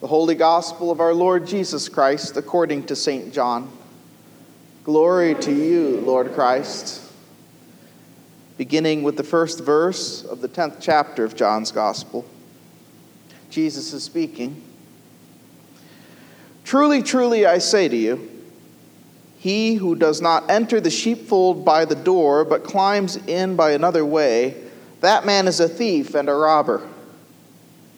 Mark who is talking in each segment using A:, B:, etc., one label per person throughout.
A: The Holy Gospel of our Lord Jesus Christ according to St. John. Glory to you, Lord Christ. Beginning with the first verse of the 10th chapter of John's Gospel, Jesus is speaking. Truly, truly, I say to you, he who does not enter the sheepfold by the door, but climbs in by another way, that man is a thief and a robber.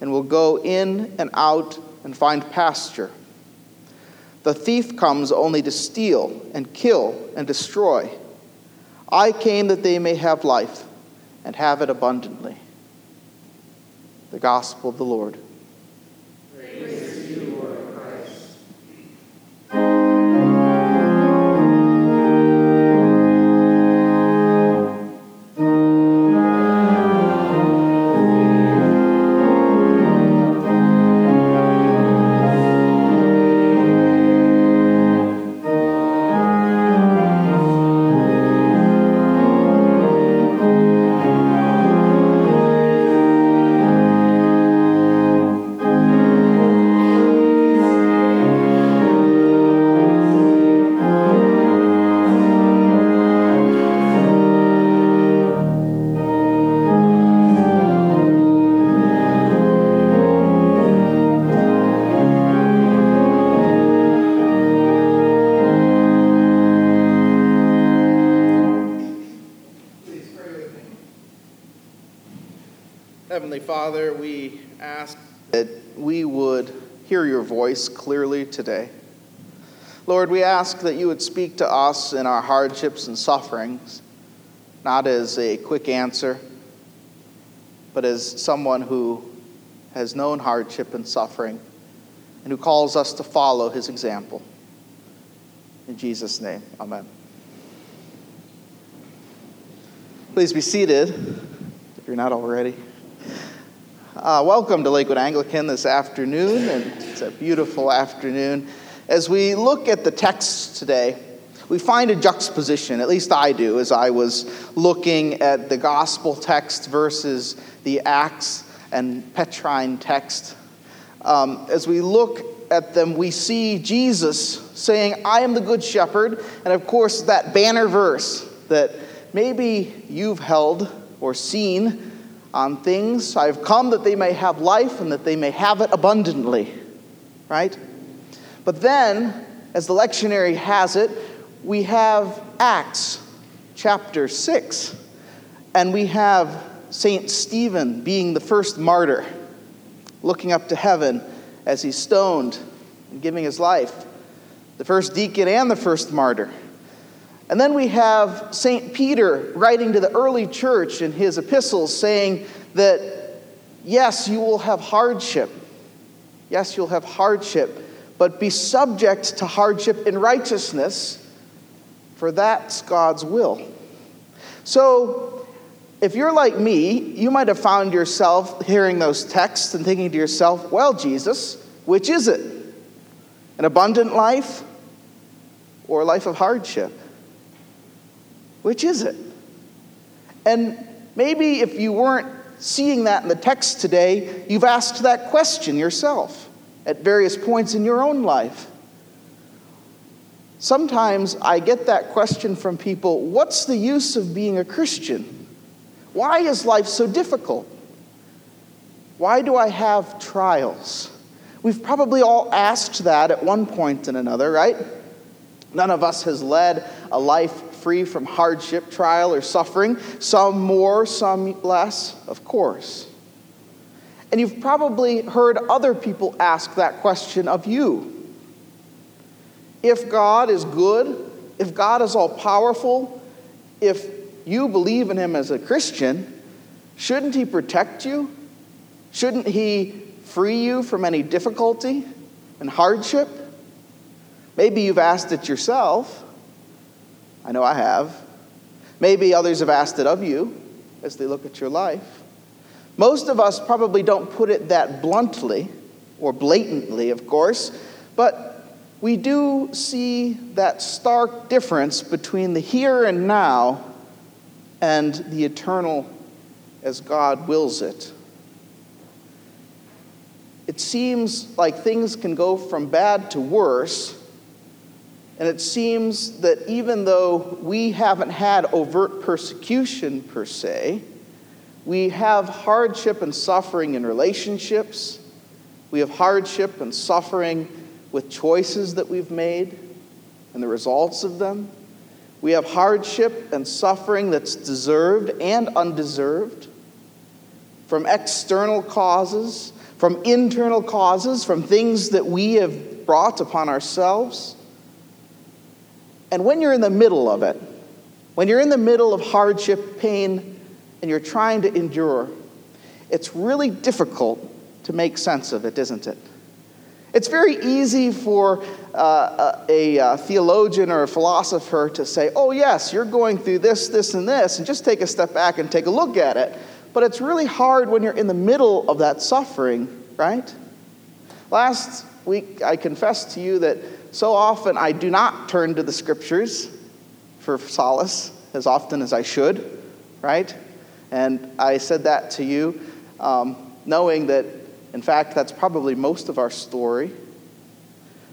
A: and will go in and out and find pasture. The thief comes only to steal and kill and destroy. I came that they may have life and have it abundantly. The Gospel of the Lord. Hear your voice clearly today. Lord, we ask that you would speak to us in our hardships and sufferings, not as a quick answer, but as someone who has known hardship and suffering and who calls us to follow his example. In Jesus' name, amen. Please be seated if you're not already. Uh, welcome to Lakewood Anglican this afternoon, and it's a beautiful afternoon. As we look at the text today, we find a juxtaposition, at least I do, as I was looking at the gospel text versus the Acts and Petrine text. Um, as we look at them, we see Jesus saying, I am the good shepherd, and of course, that banner verse that maybe you've held or seen on things. I've come that they may have life and that they may have it abundantly. Right? But then, as the lectionary has it, we have Acts chapter 6, and we have St. Stephen being the first martyr, looking up to heaven as he's stoned and giving his life, the first deacon and the first martyr. And then we have St. Peter writing to the early church in his epistles saying that, yes, you will have hardship. Yes, you'll have hardship, but be subject to hardship in righteousness, for that's God's will. So, if you're like me, you might have found yourself hearing those texts and thinking to yourself, well, Jesus, which is it? An abundant life or a life of hardship? Which is it? And maybe if you weren't seeing that in the text today, you've asked that question yourself at various points in your own life. Sometimes I get that question from people what's the use of being a Christian? Why is life so difficult? Why do I have trials? We've probably all asked that at one point and another, right? None of us has led a life free from hardship, trial, or suffering. Some more, some less, of course. And you've probably heard other people ask that question of you. If God is good, if God is all powerful, if you believe in Him as a Christian, shouldn't He protect you? Shouldn't He free you from any difficulty and hardship? Maybe you've asked it yourself. I know I have. Maybe others have asked it of you as they look at your life. Most of us probably don't put it that bluntly or blatantly, of course, but we do see that stark difference between the here and now and the eternal as God wills it. It seems like things can go from bad to worse and it seems that even though we haven't had overt persecution per se, we have hardship and suffering in relationships. We have hardship and suffering with choices that we've made and the results of them. We have hardship and suffering that's deserved and undeserved from external causes, from internal causes, from things that we have brought upon ourselves. And when you're in the middle of it, when you're in the middle of hardship, pain, and you're trying to endure, it's really difficult to make sense of it, isn't it? It's very easy for uh, a, a, theologian or a philosopher to say, oh, yes, you're going through this, this, and this, and just take a step back and take a look at it. But it's really hard when you're in the middle of that suffering, right? Last week, I confessed to you that so often I do not turn to the scriptures for solace as often as I should, right? And I said that to you, um, knowing that, in fact, that's probably most of our story.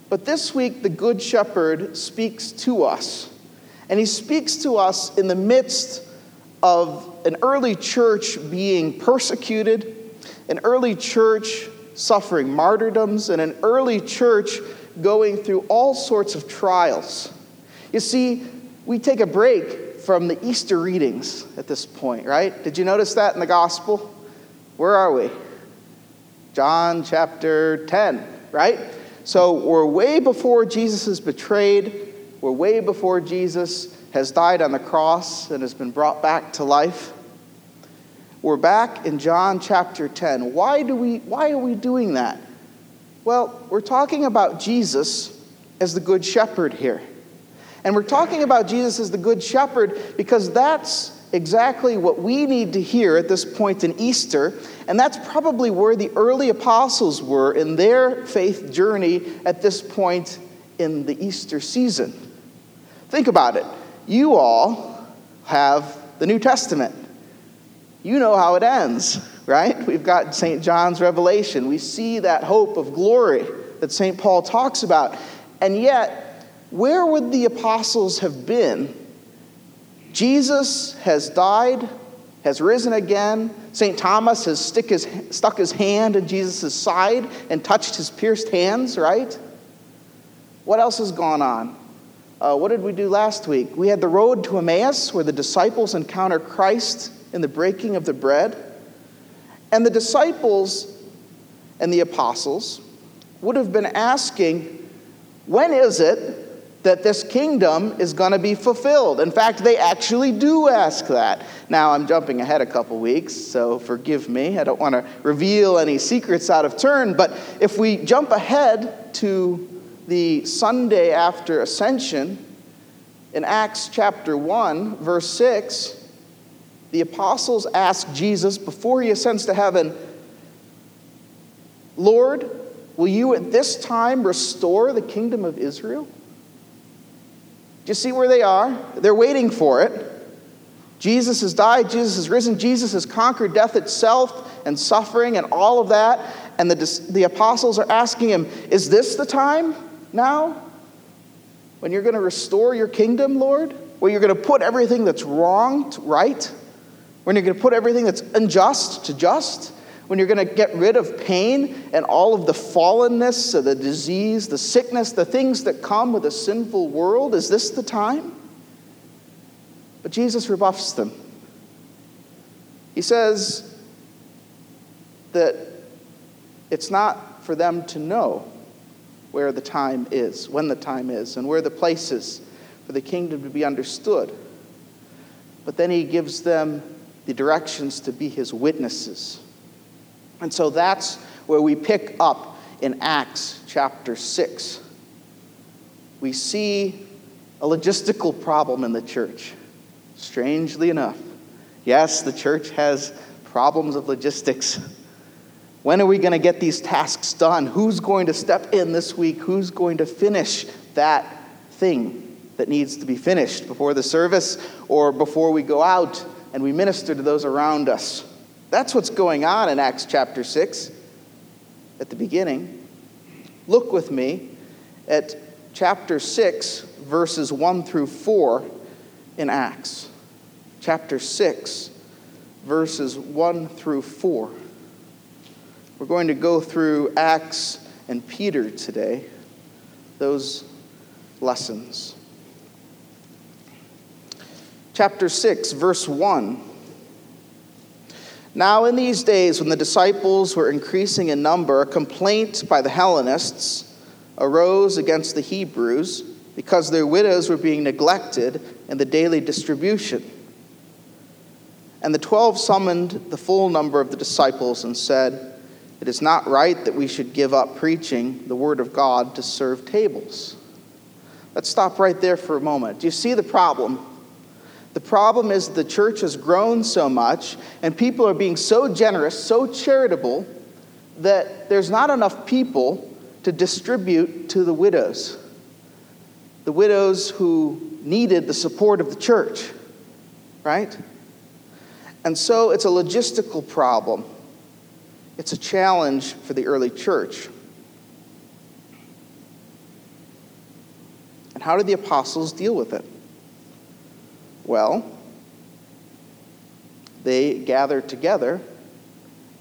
A: But this week, the Good Shepherd speaks to us. And he speaks to us in the midst of an early church being persecuted, an early church suffering martyrdoms, and an early church going through all sorts of trials. You see, we take a break from the Easter readings at this point, right? Did you notice that in the gospel? Where are we? John chapter 10, right? So we're way before Jesus is betrayed. We're way before Jesus has died on the cross and has been brought back to life. We're back in John chapter 10. Why, do we, why are we doing that? Well, we're talking about Jesus as the Good Shepherd here. And we're talking about Jesus as the Good Shepherd because that's exactly what we need to hear at this point in Easter. And that's probably where the early apostles were in their faith journey at this point in the Easter season. Think about it. You all have the New Testament. You know how it ends right? We've got St. John's Revelation. We see that hope of glory that St. Paul talks about. And yet, where would the apostles have been? Jesus has died, has risen again. St. Thomas has stick his, stuck his hand in Jesus' side and touched his pierced hands, right? What else has gone on? Uh, what did we do last week? We had the road to Emmaus where the disciples encounter Christ in the breaking of the bread. And the disciples and the apostles would have been asking, when is it that this kingdom is going to be fulfilled? In fact, they actually do ask that. Now, I'm jumping ahead a couple weeks, so forgive me. I don't want to reveal any secrets out of turn, but if we jump ahead to the Sunday after Ascension, in Acts chapter 1, verse 6, the apostles ask Jesus before he ascends to heaven, Lord, will you at this time restore the kingdom of Israel? Do you see where they are? They're waiting for it. Jesus has died, Jesus has risen, Jesus has conquered death itself and suffering and all of that. And the, the apostles are asking him, Is this the time now when you're going to restore your kingdom, Lord? Where you're going to put everything that's wrong right? When you're going to put everything that's unjust to just, when you're going to get rid of pain and all of the fallenness, the disease, the sickness, the things that come with a sinful world? Is this the time? But Jesus rebuffs them. He says that it's not for them to know where the time is, when the time is, and where the place is for the kingdom to be understood. But then he gives them the directions to be his witnesses. And so that's where we pick up in Acts chapter 6. We see a logistical problem in the church, strangely enough. Yes, the church has problems of logistics. When are we going to get these tasks done? Who's going to step in this week? Who's going to finish that thing that needs to be finished before the service or before we go out and we minister to those around us? That's what's going on in Acts chapter 6 at the beginning. Look with me at chapter 6, verses 1 through 4 in Acts chapter 6, verses 1 through 4. We're going to go through Acts and Peter today, those lessons. Chapter 6, verse 1. Now, in these days, when the disciples were increasing in number, a complaint by the Hellenists arose against the Hebrews because their widows were being neglected in the daily distribution. And the twelve summoned the full number of the disciples and said, It is not right that we should give up preaching the word of God to serve tables. Let's stop right there for a moment. Do you see the problem? The problem is the church has grown so much, and people are being so generous, so charitable, that there's not enough people to distribute to the widows. The widows who needed the support of the church, right? And so it's a logistical problem, it's a challenge for the early church. And how did the apostles deal with it? Well, they gather together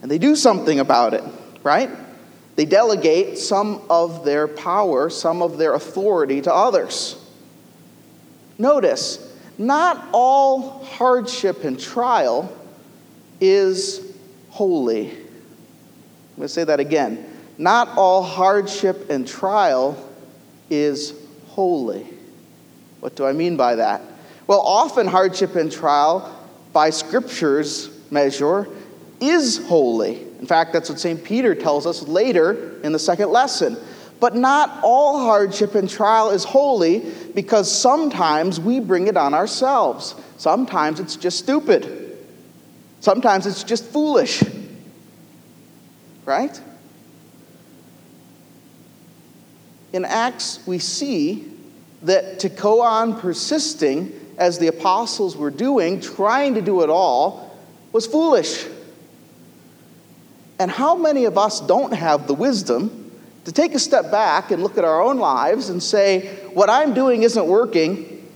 A: and they do something about it, right? They delegate some of their power, some of their authority to others. Notice, not all hardship and trial is holy. I'm going to say that again. Not all hardship and trial is holy. What do I mean by that? Well, often hardship and trial, by Scripture's measure, is holy. In fact, that's what St. Peter tells us later in the second lesson. But not all hardship and trial is holy because sometimes we bring it on ourselves. Sometimes it's just stupid. Sometimes it's just foolish. Right? In Acts, we see that to go on persisting as the apostles were doing, trying to do it all, was foolish. And how many of us don't have the wisdom to take a step back and look at our own lives and say, what I'm doing isn't working.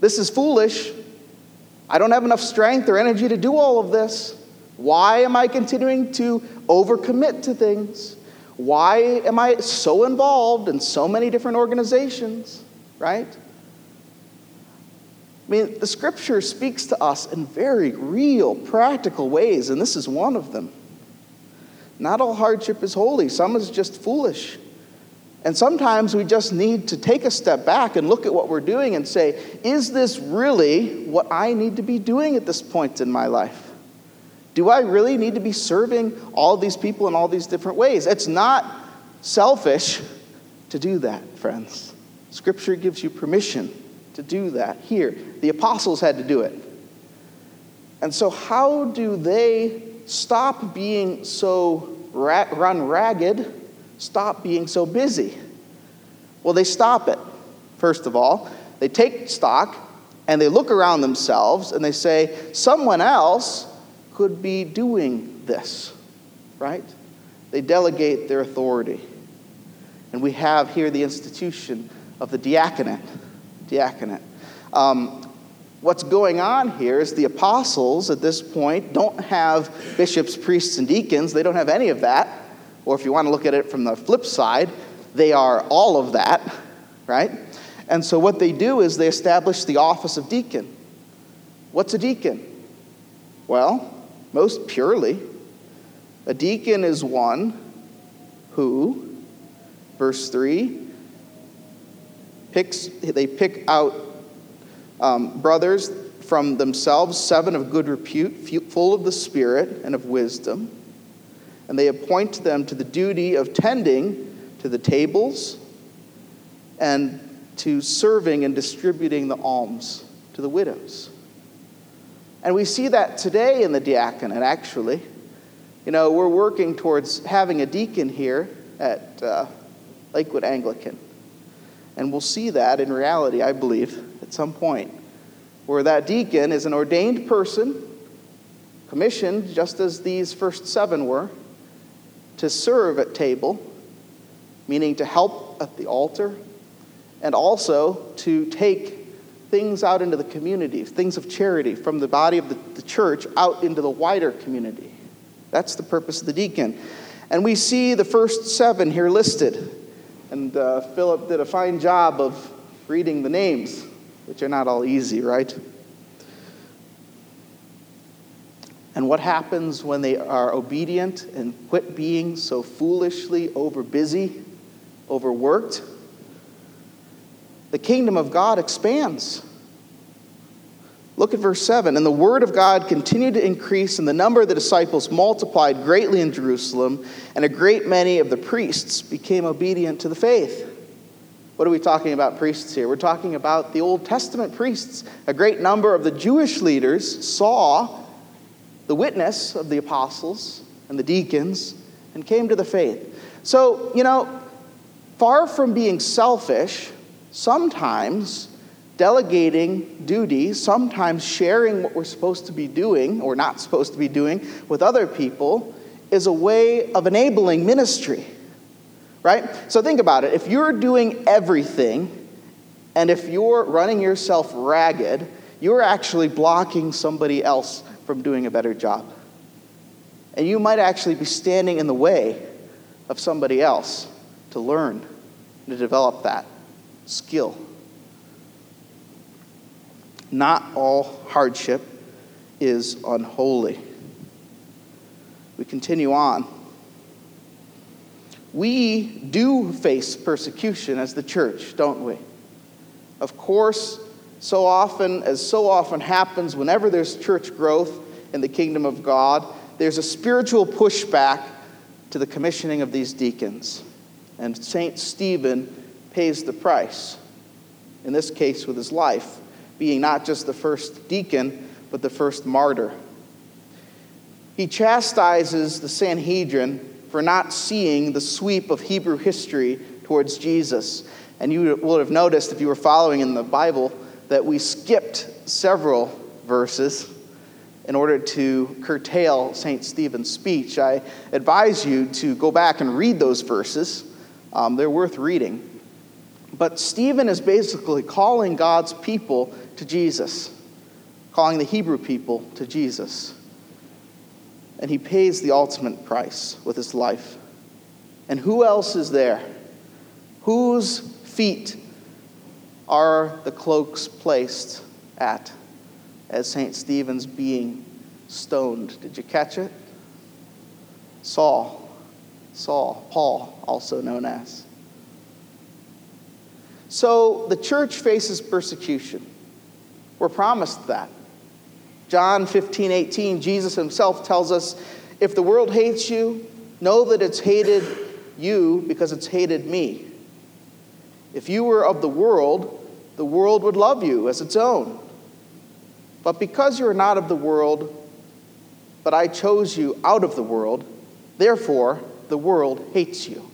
A: This is foolish. I don't have enough strength or energy to do all of this. Why am I continuing to overcommit to things? Why am I so involved in so many different organizations, right? I mean, the scripture speaks to us in very real, practical ways, and this is one of them. Not all hardship is holy, some is just foolish. And sometimes we just need to take a step back and look at what we're doing and say, is this really what I need to be doing at this point in my life? Do I really need to be serving all these people in all these different ways? It's not selfish to do that, friends. Scripture gives you permission to do that. Here, the apostles had to do it. And so, how do they stop being so ra- run ragged, stop being so busy? Well, they stop it, first of all. They take stock and they look around themselves and they say, someone else could be doing this, right? They delegate their authority. And we have here the institution of the diaconate. Diaconate. Um, What's going on here is the apostles at this point don't have bishops, priests, and deacons. They don't have any of that. Or if you want to look at it from the flip side, they are all of that, right? And so what they do is they establish the office of deacon. What's a deacon? Well, most purely, a deacon is one who, verse 3, picks, they pick out um, brothers from themselves, seven of good repute, full of the Spirit and of wisdom, and they appoint them to the duty of tending to the tables and to serving and distributing the alms to the widows. And we see that today in the diaconate, actually. You know, we're working towards having a deacon here at uh, Lakewood Anglican. And we'll see that in reality, I believe, at some point, where that deacon is an ordained person, commissioned just as these first seven were, to serve at table, meaning to help at the altar, and also to take things out into the community, things of charity from the body of the, the church out into the wider community. That's the purpose of the deacon. And we see the first seven here listed. And uh, Philip did a fine job of reading the names, which are not all easy, right? And what happens when they are obedient and quit being so foolishly overbusy, overworked? The kingdom of God expands. Look at verse 7. And the word of God continued to increase, and the number of the disciples multiplied greatly in Jerusalem, and a great many of the priests became obedient to the faith. What are we talking about, priests here? We're talking about the Old Testament priests. A great number of the Jewish leaders saw the witness of the apostles and the deacons and came to the faith. So, you know, far from being selfish, sometimes delegating duties, sometimes sharing what we're supposed to be doing or not supposed to be doing with other people, is a way of enabling ministry. Right? So think about it. If you're doing everything and if you're running yourself ragged, you're actually blocking somebody else from doing a better job. And you might actually be standing in the way of somebody else to learn, to develop that skill. Not all hardship is unholy. We continue on. We do face persecution as the church, don't we? Of course, so often, as so often happens whenever there's church growth in the kingdom of God, there's a spiritual pushback to the commissioning of these deacons. And St. Stephen pays the price, in this case with his life being not just the first deacon, but the first martyr. He chastises the Sanhedrin for not seeing the sweep of Hebrew history towards Jesus. And you would have noticed, if you were following in the Bible, that we skipped several verses in order to curtail St. Stephen's speech. I advise you to go back and read those verses, um, they're worth reading. But Stephen is basically calling God's people to Jesus, calling the Hebrew people to Jesus. And he pays the ultimate price with his life. And who else is there? Whose feet are the cloaks placed at as St. Stephen's being stoned? Did you catch it? Saul. Saul, Paul, also known as. So the church faces persecution. We're promised that. John 15, 18, Jesus himself tells us if the world hates you, know that it's hated you because it's hated me. If you were of the world, the world would love you as its own. But because you are not of the world, but I chose you out of the world, therefore the world hates you.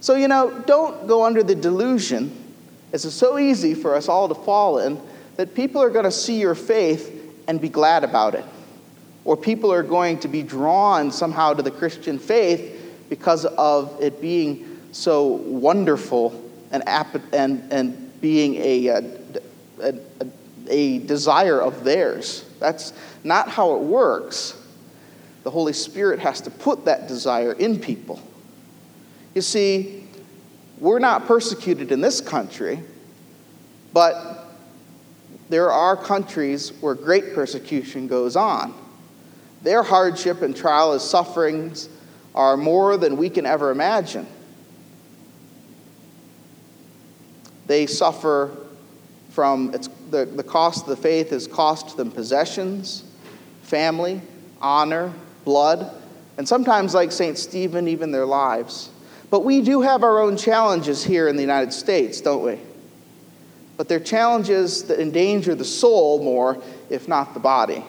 A: So, you know, don't go under the delusion, it's so easy for us all to fall in, that people are going to see your faith and be glad about it. Or people are going to be drawn somehow to the Christian faith because of it being so wonderful and, and, and being a, a, a, a desire of theirs. That's not how it works. The Holy Spirit has to put that desire in people. You see, we're not persecuted in this country, but there are countries where great persecution goes on. Their hardship and trial and sufferings are more than we can ever imagine. They suffer from the, the cost of the faith has cost them possessions, family, honor, blood, and sometimes, like St. Stephen, even their lives. But we do have our own challenges here in the United States, don't we? But they're challenges that endanger the soul more, if not the body.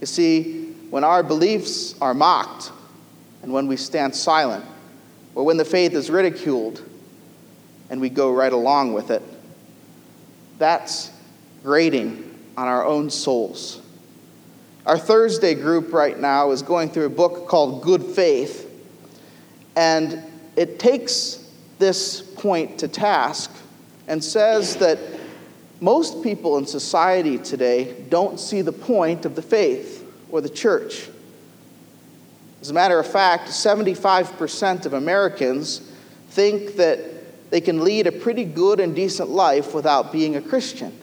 A: You see, when our beliefs are mocked, and when we stand silent, or when the faith is ridiculed, and we go right along with it, that's grating on our own souls. Our Thursday group right now is going through a book called Good Faith, and it takes this point to task and says that most people in society today don't see the point of the faith or the church. As a matter of fact, 75% of Americans think that they can lead a pretty good and decent life without being a Christian.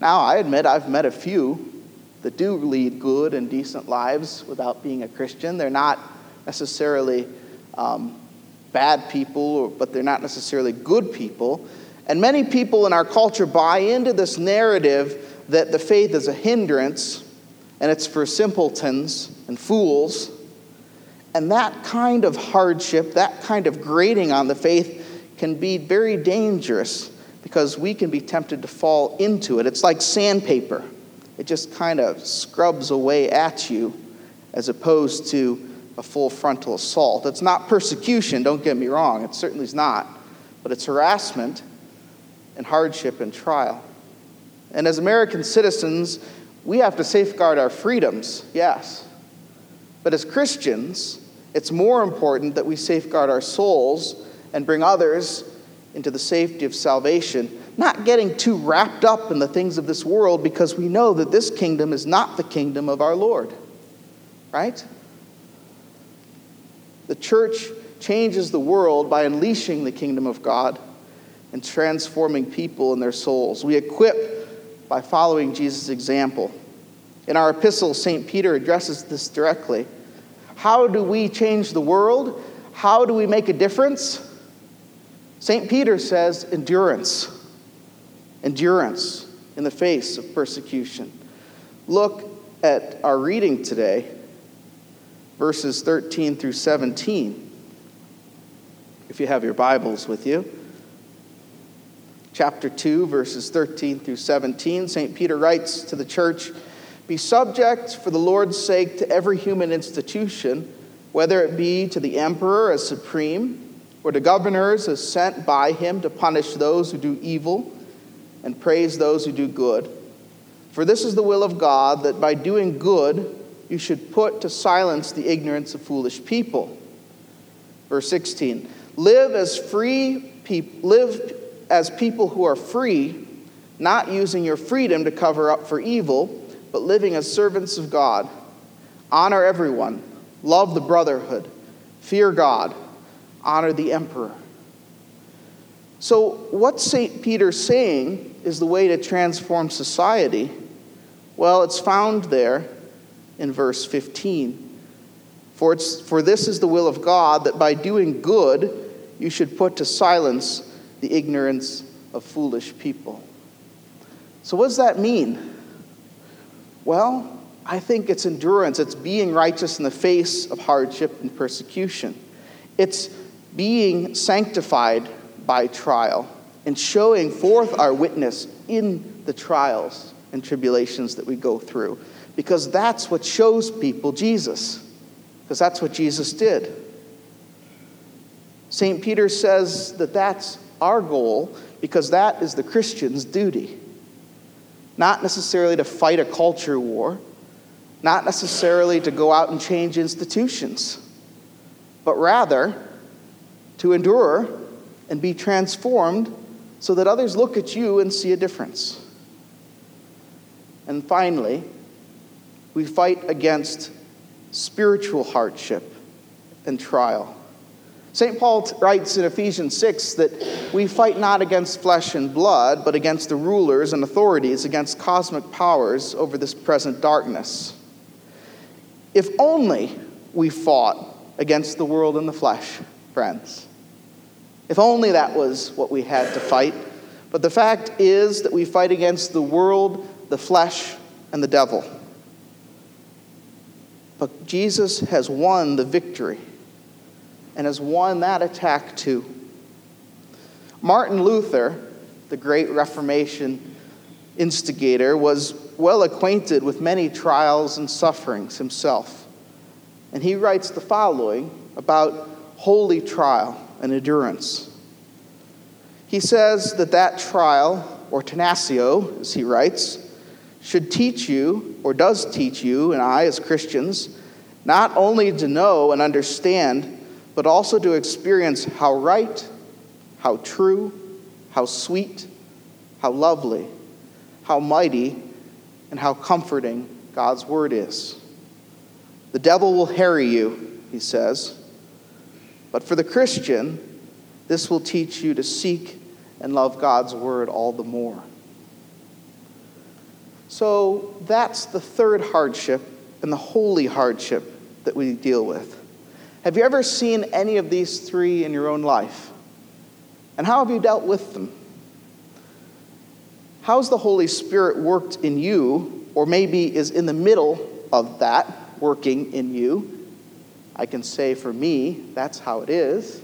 A: Now, I admit I've met a few that do lead good and decent lives without being a Christian. They're not necessarily um, bad people, but they're not necessarily good people. And many people in our culture buy into this narrative that the faith is a hindrance and it's for simpletons and fools. And that kind of hardship, that kind of grating on the faith, can be very dangerous because we can be tempted to fall into it. It's like sandpaper, it just kind of scrubs away at you as opposed to a full frontal assault. It's not persecution, don't get me wrong, it certainly is not, but it's harassment and hardship and trial. And as American citizens, we have to safeguard our freedoms, yes. But as Christians, it's more important that we safeguard our souls and bring others into the safety of salvation, not getting too wrapped up in the things of this world because we know that this kingdom is not the kingdom of our Lord. Right? The church changes the world by unleashing the kingdom of God and transforming people and their souls. We equip by following Jesus' example. In our epistle, St. Peter addresses this directly. How do we change the world? How do we make a difference? St. Peter says endurance. Endurance in the face of persecution. Look at our reading today verses 13 through 17. If you have your Bibles with you. Chapter 2, verses 13 through 17, St. Peter writes to the church Be subject for the Lord's sake to every human institution, whether it be to the emperor as supreme, or to governors as sent by him to punish those who do evil and praise those who do good. For this is the will of God, that by doing good, you should put to silence the ignorance of foolish people. Verse 16 Live as free people, live as people who are free, not using your freedom to cover up for evil, but living as servants of God. Honor everyone, love the brotherhood, fear God, honor the emperor. So, what St. Peter's saying is the way to transform society. Well, it's found there in verse 15. For, it's, for this is the will of God, that by doing good you should put to silence the ignorance of foolish people. So, what does that mean? Well, I think it's endurance, it's being righteous in the face of hardship and persecution, it's being sanctified by trial and showing forth our witness in the trials and tribulations that we go through because that's what shows people Jesus, because that's what Jesus did. St. Peter says that that's our goal because that is the Christian's duty. Not necessarily to fight a culture war, not necessarily to go out and change institutions, but rather to endure and be transformed so that others look at you and see a difference. And finally, we fight against spiritual hardship and trial. St. Paul writes in Ephesians 6 that we fight not against flesh and blood, but against the rulers and authorities, against cosmic powers over this present darkness. If only we fought against the world and the flesh, friends. If only that was what we had to fight. But the fact is that we fight against the world, the flesh, and the devil. But Jesus has won the victory and has won that attack too. Martin Luther, the great Reformation instigator, was well acquainted with many trials and sufferings himself. And he writes the following about holy trial and endurance. He says that that trial, or tentatio, as he writes, should teach you, or does teach you and I as Christians, not only to know and understand, but also to experience how right, how true, how sweet, how lovely, how mighty, and how comforting God's word is. The devil will harry you, he says, but for the Christian, this will teach you to seek and love God's word all the more. So that's the third hardship and the holy hardship that we deal with. Have you ever seen any of these three in your own life? And how have you dealt with them? How's the Holy Spirit worked in you, or maybe is in the middle of that working in you? I can say for me, that's how it is.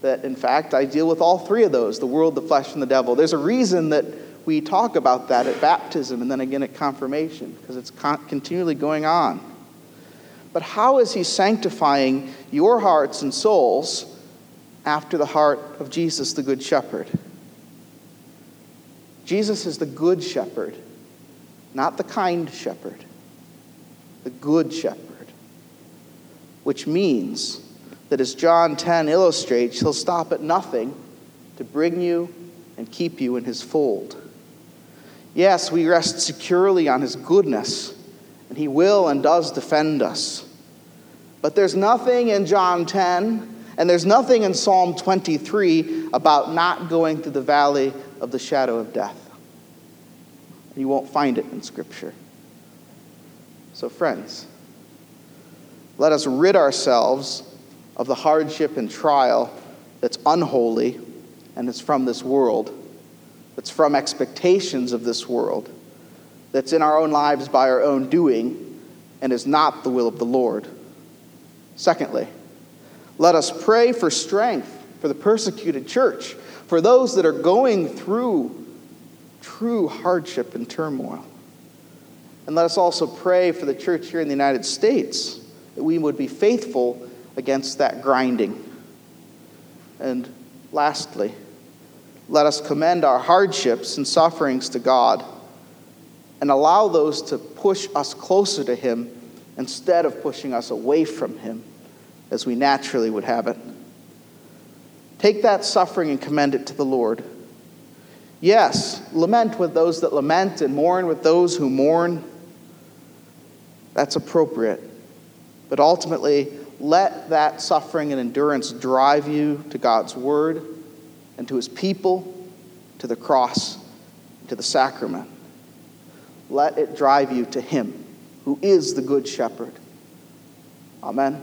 A: That in fact, I deal with all three of those the world, the flesh, and the devil. There's a reason that we talk about that at baptism and then again at confirmation, because it's continually going on. But how is He sanctifying your hearts and souls after the heart of Jesus, the Good Shepherd? Jesus is the Good Shepherd, not the kind shepherd, the Good Shepherd, which means that as John 10 illustrates, He'll stop at nothing to bring you and keep you in His fold. Yes, we rest securely on His goodness, and He will and does defend us. But there's nothing in John 10 and there's nothing in Psalm 23 about not going through the valley of the shadow of death. You won't find it in Scripture. So, friends, let us rid ourselves of the hardship and trial that's unholy and it's from this world, that's from expectations of this world, that's in our own lives by our own doing, and is not the will of the Lord. Secondly, let us pray for strength for the persecuted church, for those that are going through true hardship and turmoil. And let us also pray for the church here in the United States that we would be faithful against that grinding. And lastly, let us commend our hardships and sufferings to God and allow those to push us closer to Him instead of pushing us away from Him as we naturally would have it. Take that suffering and commend it to the Lord. Yes, lament with those that lament and mourn with those who mourn. That's appropriate. But ultimately, let that suffering and endurance drive you to God's word and to his people, to the cross, to the sacrament. Let it drive you to him who is the good shepherd. Amen.